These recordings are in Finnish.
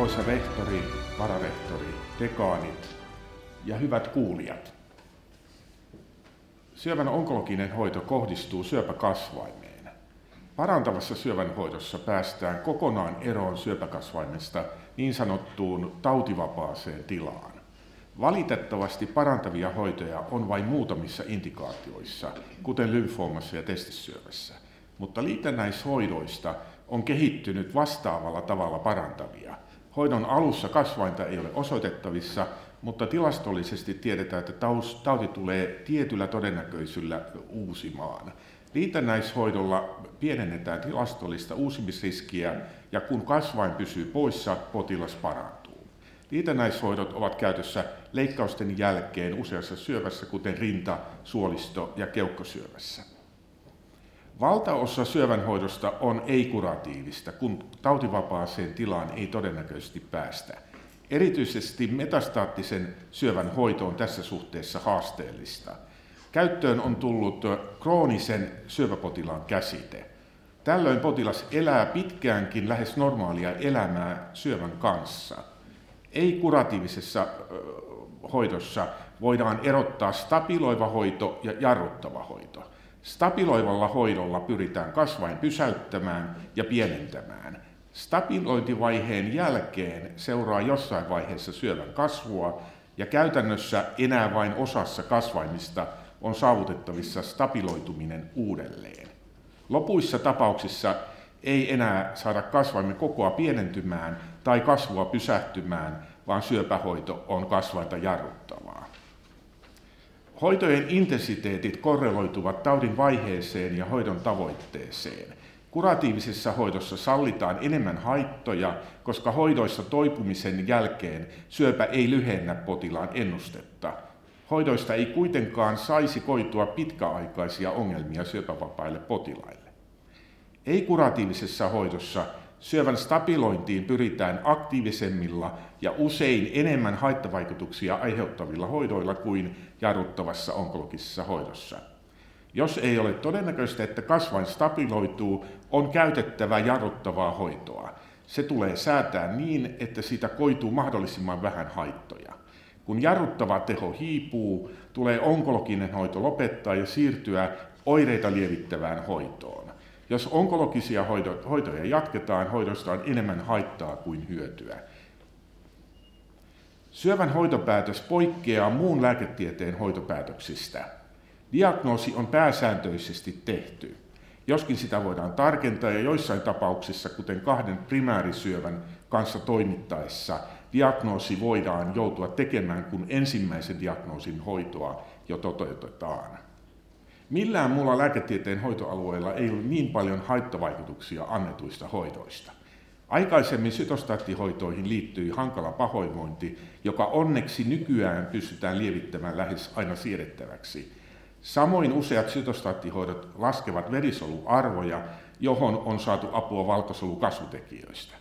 Arvoisa rehtori, vararehtori, dekaanit ja hyvät kuulijat. Syövän onkologinen hoito kohdistuu syöpäkasvaimeen. Parantavassa syövän hoidossa päästään kokonaan eroon syöpäkasvaimesta niin sanottuun tautivapaaseen tilaan. Valitettavasti parantavia hoitoja on vain muutamissa indikaatioissa, kuten lymfoomassa ja testissyövässä, mutta liitännäishoidoista on kehittynyt vastaavalla tavalla parantavia. Hoidon alussa kasvainta ei ole osoitettavissa, mutta tilastollisesti tiedetään, että tauti tulee tietyllä todennäköisyydellä uusimaan. Liitännäishoidolla pienennetään tilastollista uusimisriskiä ja kun kasvain pysyy poissa, potilas parantuu. Liitännäishoidot ovat käytössä leikkausten jälkeen useassa syövässä, kuten rinta-, suolisto- ja keuhkosyövässä. Valtaosa syövänhoidosta on ei-kuratiivista, kun tautivapaaseen tilaan ei todennäköisesti päästä. Erityisesti metastaattisen syövän hoito on tässä suhteessa haasteellista. Käyttöön on tullut kroonisen syöpäpotilaan käsite. Tällöin potilas elää pitkäänkin lähes normaalia elämää syövän kanssa. Ei-kuratiivisessa hoidossa voidaan erottaa stabiloiva hoito ja jarruttava hoito. Stabiloivalla hoidolla pyritään kasvain pysäyttämään ja pienentämään. Stabilointivaiheen jälkeen seuraa jossain vaiheessa syövän kasvua ja käytännössä enää vain osassa kasvaimista on saavutettavissa stabiloituminen uudelleen. Lopuissa tapauksissa ei enää saada kasvaimen kokoa pienentymään tai kasvua pysähtymään, vaan syöpähoito on kasvainta jarruttavaa. Hoitojen intensiteetit korreloituvat taudin vaiheeseen ja hoidon tavoitteeseen. Kuratiivisessa hoidossa sallitaan enemmän haittoja, koska hoidoissa toipumisen jälkeen syöpä ei lyhennä potilaan ennustetta. Hoidoista ei kuitenkaan saisi koitua pitkäaikaisia ongelmia syöpävapaille potilaille. Ei-kuratiivisessa hoidossa syövän stabilointiin pyritään aktiivisemmilla ja usein enemmän haittavaikutuksia aiheuttavilla hoidoilla kuin jarruttavassa onkologisessa hoidossa. Jos ei ole todennäköistä, että kasvain stabiloituu, on käytettävä jarruttavaa hoitoa. Se tulee säätää niin, että siitä koituu mahdollisimman vähän haittoja. Kun jarruttava teho hiipuu, tulee onkologinen hoito lopettaa ja siirtyä oireita lievittävään hoitoon. Jos onkologisia hoitoja jatketaan, hoidosta on enemmän haittaa kuin hyötyä. Syövän hoitopäätös poikkeaa muun lääketieteen hoitopäätöksistä. Diagnoosi on pääsääntöisesti tehty. Joskin sitä voidaan tarkentaa ja joissain tapauksissa, kuten kahden primäärisyövän kanssa toimittaessa, diagnoosi voidaan joutua tekemään, kun ensimmäisen diagnoosin hoitoa jo toteutetaan. Millään muulla lääketieteen hoitoalueella ei ole niin paljon haittavaikutuksia annetuista hoidoista. Aikaisemmin sytostaattihoitoihin liittyi hankala pahoinvointi, joka onneksi nykyään pystytään lievittämään lähes aina siedettäväksi. Samoin useat sytostaattihoidot laskevat verisoluarvoja, johon on saatu apua valkosolukasvutekijöistä.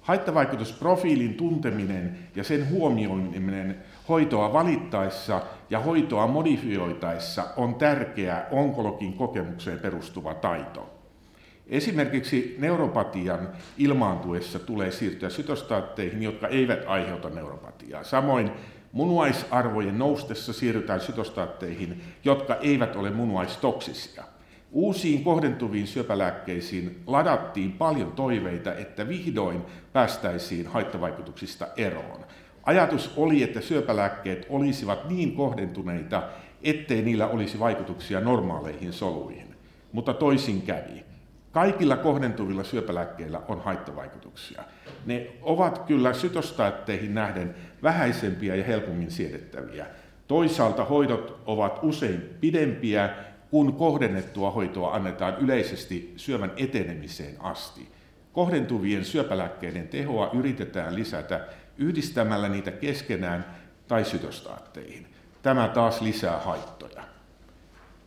Haittavaikutusprofiilin tunteminen ja sen huomioiminen hoitoa valittaessa ja hoitoa modifioitaessa on tärkeä onkologin kokemukseen perustuva taito. Esimerkiksi neuropatian ilmaantuessa tulee siirtyä sytostaatteihin, jotka eivät aiheuta neuropatiaa. Samoin munuaisarvojen noustessa siirrytään sytostaatteihin, jotka eivät ole munuaistoksisia. Uusiin kohdentuviin syöpälääkkeisiin ladattiin paljon toiveita, että vihdoin päästäisiin haittavaikutuksista eroon. Ajatus oli, että syöpälääkkeet olisivat niin kohdentuneita, ettei niillä olisi vaikutuksia normaaleihin soluihin. Mutta toisin kävi. Kaikilla kohdentuvilla syöpälääkkeillä on haittavaikutuksia. Ne ovat kyllä sytostaatteihin nähden vähäisempiä ja helpommin siedettäviä. Toisaalta hoidot ovat usein pidempiä, kun kohdennettua hoitoa annetaan yleisesti syövän etenemiseen asti. Kohdentuvien syöpälääkkeiden tehoa yritetään lisätä yhdistämällä niitä keskenään tai sytostaatteihin. Tämä taas lisää haittoja.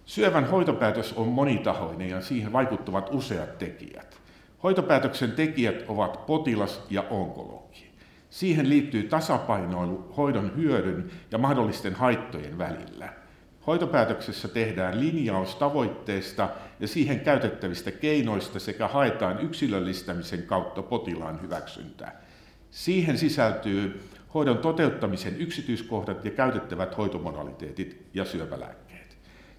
Syövän hoitopäätös on monitahoinen ja siihen vaikuttavat useat tekijät. Hoitopäätöksen tekijät ovat potilas ja onkologi. Siihen liittyy tasapainoilu hoidon hyödyn ja mahdollisten haittojen välillä. Hoitopäätöksessä tehdään linjaus tavoitteesta ja siihen käytettävistä keinoista sekä haetaan yksilöllistämisen kautta potilaan hyväksyntää. Siihen sisältyy hoidon toteuttamisen yksityiskohdat ja käytettävät hoitomodaliteetit ja syöpälääkkeet.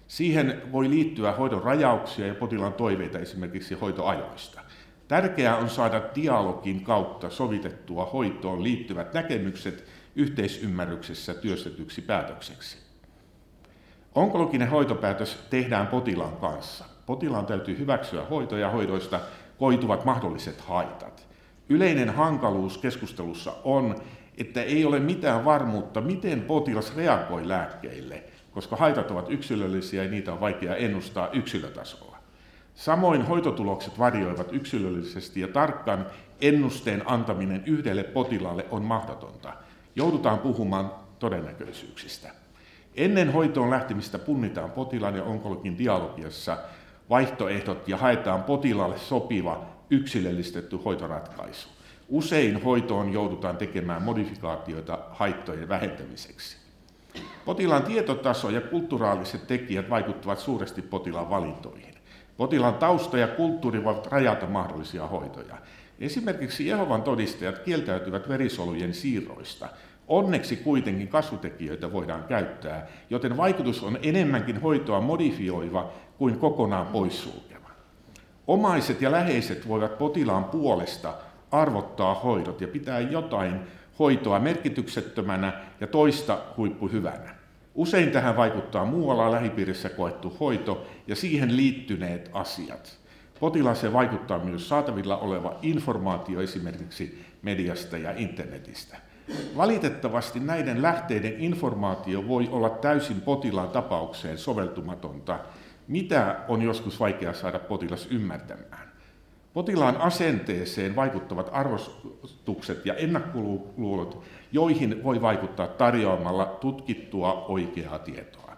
Siihen voi liittyä hoidon rajauksia ja potilaan toiveita esimerkiksi hoitoajoista. Tärkeää on saada dialogin kautta sovitettua hoitoon liittyvät näkemykset yhteisymmärryksessä työstetyksi päätökseksi. Onkologinen hoitopäätös tehdään potilaan kanssa. Potilaan täytyy hyväksyä hoito ja hoidoista koituvat mahdolliset haitat. Yleinen hankaluus keskustelussa on, että ei ole mitään varmuutta, miten potilas reagoi lääkkeille, koska haitat ovat yksilöllisiä ja niitä on vaikea ennustaa yksilötasolla. Samoin hoitotulokset varjoivat yksilöllisesti ja tarkkaan ennusteen antaminen yhdelle potilaalle on mahdotonta. Joudutaan puhumaan todennäköisyyksistä. Ennen hoitoon lähtemistä punnitaan potilaan ja onkologin dialogiassa vaihtoehdot ja haetaan potilaalle sopiva yksilöllistetty hoitoratkaisu. Usein hoitoon joudutaan tekemään modifikaatioita haittojen vähentämiseksi. Potilaan tietotaso ja kulttuuraaliset tekijät vaikuttavat suuresti potilaan valintoihin. Potilaan tausta ja kulttuuri voivat rajata mahdollisia hoitoja. Esimerkiksi Jehovan todistajat kieltäytyvät verisolujen siirroista. Onneksi kuitenkin kasvutekijöitä voidaan käyttää, joten vaikutus on enemmänkin hoitoa modifioiva kuin kokonaan poissulkeva. Omaiset ja läheiset voivat potilaan puolesta arvottaa hoidot ja pitää jotain hoitoa merkityksettömänä ja toista huippuhyvänä. Usein tähän vaikuttaa muualla lähipiirissä koettu hoito ja siihen liittyneet asiat. Potilaaseen vaikuttaa myös saatavilla oleva informaatio esimerkiksi mediasta ja internetistä. Valitettavasti näiden lähteiden informaatio voi olla täysin potilaan tapaukseen soveltumatonta, mitä on joskus vaikea saada potilas ymmärtämään. Potilaan asenteeseen vaikuttavat arvostukset ja ennakkoluulot, joihin voi vaikuttaa tarjoamalla tutkittua oikeaa tietoa.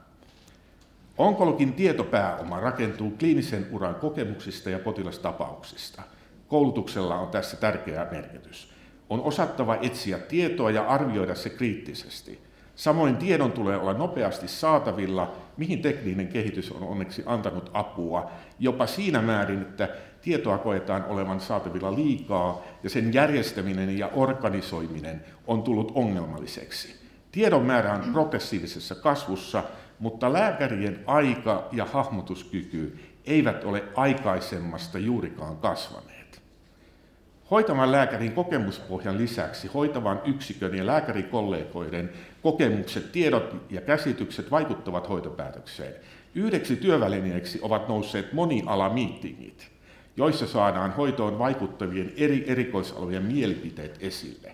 Onkologin tietopääoma rakentuu kliinisen uran kokemuksista ja potilastapauksista. Koulutuksella on tässä tärkeä merkitys. On osattava etsiä tietoa ja arvioida se kriittisesti. Samoin tiedon tulee olla nopeasti saatavilla, mihin tekninen kehitys on onneksi antanut apua, jopa siinä määrin, että tietoa koetaan olevan saatavilla liikaa ja sen järjestäminen ja organisoiminen on tullut ongelmalliseksi. Tiedon määrä on progressiivisessa kasvussa, mutta lääkärien aika ja hahmotuskyky eivät ole aikaisemmasta juurikaan kasvaneet. Hoitavan lääkärin kokemuspohjan lisäksi hoitavan yksikön ja lääkärikollegoiden kokemukset, tiedot ja käsitykset vaikuttavat hoitopäätökseen. Yhdeksi työvälineeksi ovat nousseet monialamiittingit, joissa saadaan hoitoon vaikuttavien eri erikoisalojen mielipiteet esille.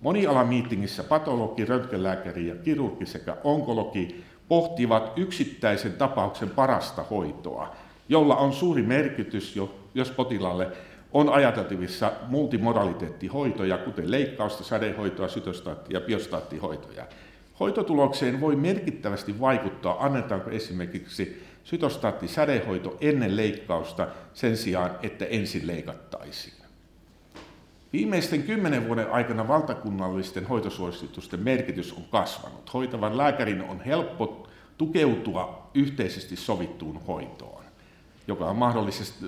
Monialamiittingissä patologi, röntgenlääkäri ja kirurgi sekä onkologi pohtivat yksittäisen tapauksen parasta hoitoa, jolla on suuri merkitys, jos potilaalle on ajateltavissa multimodaliteettihoitoja, kuten leikkausta, sädehoitoa, sytostaatti- ja biostaattihoitoja. Hoitotulokseen voi merkittävästi vaikuttaa, annetaanko esimerkiksi sytostaatti-sädehoito ennen leikkausta sen sijaan, että ensin leikattaisiin. Viimeisten kymmenen vuoden aikana valtakunnallisten hoitosuositusten merkitys on kasvanut. Hoitavan lääkärin on helppo tukeutua yhteisesti sovittuun hoitoon, joka on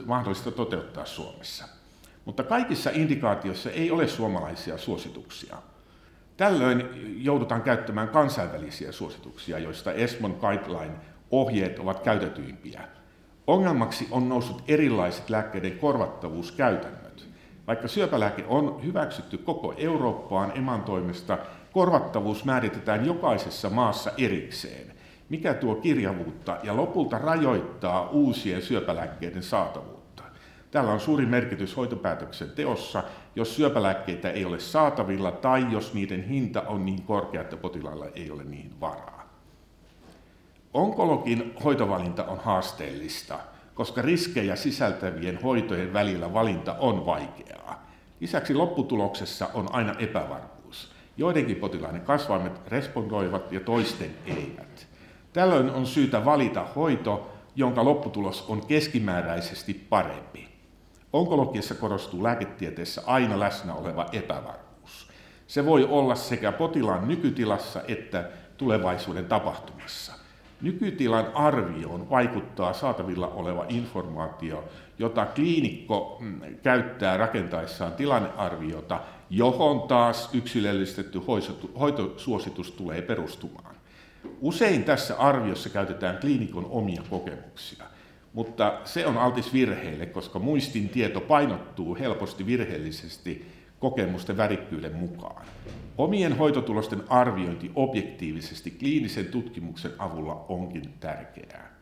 mahdollista toteuttaa Suomessa. Mutta kaikissa indikaatioissa ei ole suomalaisia suosituksia. Tällöin joudutaan käyttämään kansainvälisiä suosituksia, joista ESMON guideline-ohjeet ovat käytetyimpiä. Ongelmaksi on noussut erilaiset lääkkeiden korvattavuuskäytännöt. Vaikka syöpälääke on hyväksytty koko Eurooppaan eman toimesta, korvattavuus määritetään jokaisessa maassa erikseen, mikä tuo kirjavuutta ja lopulta rajoittaa uusien syöpälääkkeiden saatavuutta. Tällä on suuri merkitys hoitopäätöksen teossa, jos syöpälääkkeitä ei ole saatavilla tai jos niiden hinta on niin korkea, että potilailla ei ole niihin varaa. Onkologin hoitovalinta on haasteellista, koska riskejä sisältävien hoitojen välillä valinta on vaikeaa. Lisäksi lopputuloksessa on aina epävarmuus. Joidenkin potilaiden kasvaimet respondoivat ja toisten eivät. Tällöin on syytä valita hoito, jonka lopputulos on keskimääräisesti parempi. Onkologiassa korostuu lääketieteessä aina läsnä oleva epävarmuus. Se voi olla sekä potilaan nykytilassa että tulevaisuuden tapahtumassa. Nykytilan arvioon vaikuttaa saatavilla oleva informaatio, jota kliinikko mm, käyttää rakentaessaan tilannearviota, johon taas yksilöllistetty hoitosuositus tulee perustumaan. Usein tässä arviossa käytetään kliinikon omia kokemuksia, mutta se on altis virheille, koska muistin tieto painottuu helposti virheellisesti kokemusten värikkyyden mukaan. Omien hoitotulosten arviointi objektiivisesti kliinisen tutkimuksen avulla onkin tärkeää.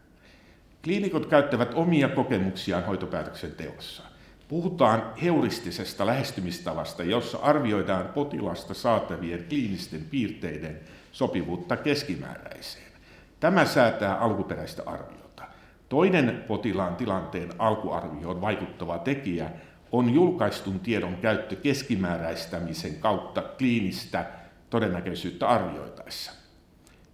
Kliinikot käyttävät omia kokemuksiaan hoitopäätöksen teossa. Puhutaan heuristisesta lähestymistavasta, jossa arvioidaan potilasta saatavien kliinisten piirteiden sopivuutta keskimääräiseen. Tämä säätää alkuperäistä arviota. Toinen potilaan tilanteen alkuarvioon vaikuttava tekijä on julkaistun tiedon käyttö keskimääräistämisen kautta kliinistä todennäköisyyttä arvioitaessa.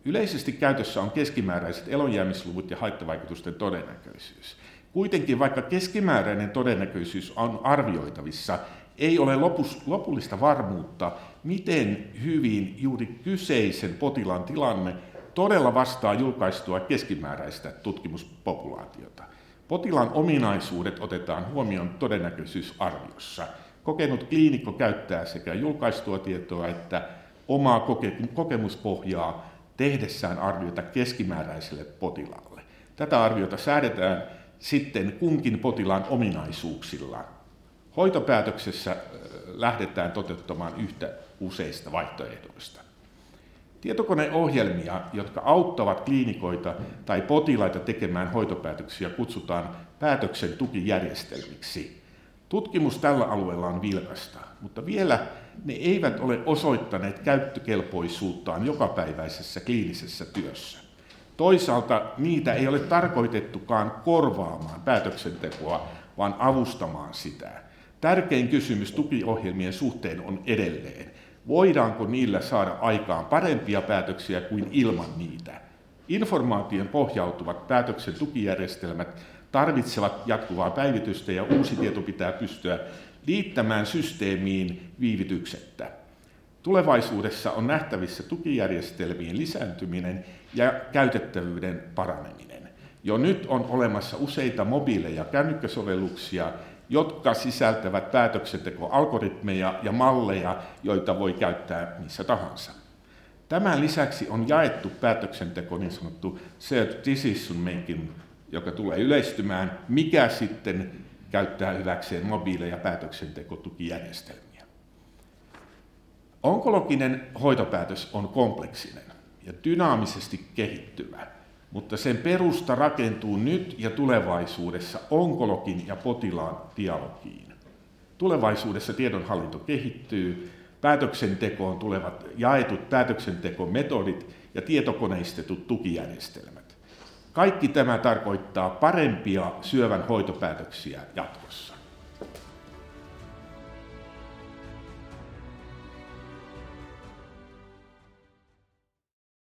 Yleisesti käytössä on keskimääräiset elonjäämisluvut ja haittavaikutusten todennäköisyys. Kuitenkin vaikka keskimääräinen todennäköisyys on arvioitavissa, ei ole lopus, lopullista varmuutta, miten hyvin juuri kyseisen potilaan tilanne todella vastaa julkaistua keskimääräistä tutkimuspopulaatiota. Potilaan ominaisuudet otetaan huomioon todennäköisyysarviossa. Kokenut kliinikko käyttää sekä julkaistua tietoa että omaa koke- kokemuspohjaa tehdessään arviota keskimääräiselle potilaalle. Tätä arviota säädetään sitten kunkin potilaan ominaisuuksilla. Hoitopäätöksessä lähdetään toteuttamaan yhtä useista vaihtoehdoista. Tietokoneohjelmia, jotka auttavat kliinikoita tai potilaita tekemään hoitopäätöksiä, kutsutaan päätöksen tukijärjestelmiksi. Tutkimus tällä alueella on vilkasta, mutta vielä ne eivät ole osoittaneet käyttökelpoisuuttaan jokapäiväisessä kliinisessä työssä. Toisaalta niitä ei ole tarkoitettukaan korvaamaan päätöksentekoa, vaan avustamaan sitä. Tärkein kysymys tukiohjelmien suhteen on edelleen, voidaanko niillä saada aikaan parempia päätöksiä kuin ilman niitä. Informaation pohjautuvat päätöksen tukijärjestelmät tarvitsevat jatkuvaa päivitystä ja uusi tieto pitää pystyä liittämään systeemiin viivytyksettä. Tulevaisuudessa on nähtävissä tukijärjestelmien lisääntyminen ja käytettävyyden paraneminen. Jo nyt on olemassa useita mobiile- ja kännykkäsovelluksia, jotka sisältävät päätöksentekoalgoritmeja ja malleja, joita voi käyttää missä tahansa. Tämän lisäksi on jaettu päätöksenteko, niin sanottu shared decision making, joka tulee yleistymään, mikä sitten käyttää hyväkseen mobiileja päätöksentekotukijärjestelmiä. Onkologinen hoitopäätös on kompleksinen ja dynaamisesti kehittyvä mutta sen perusta rakentuu nyt ja tulevaisuudessa onkologin ja potilaan dialogiin. Tulevaisuudessa tiedonhallinto kehittyy, päätöksentekoon tulevat jaetut päätöksentekometodit ja tietokoneistetut tukijärjestelmät. Kaikki tämä tarkoittaa parempia syövän hoitopäätöksiä jatkossa.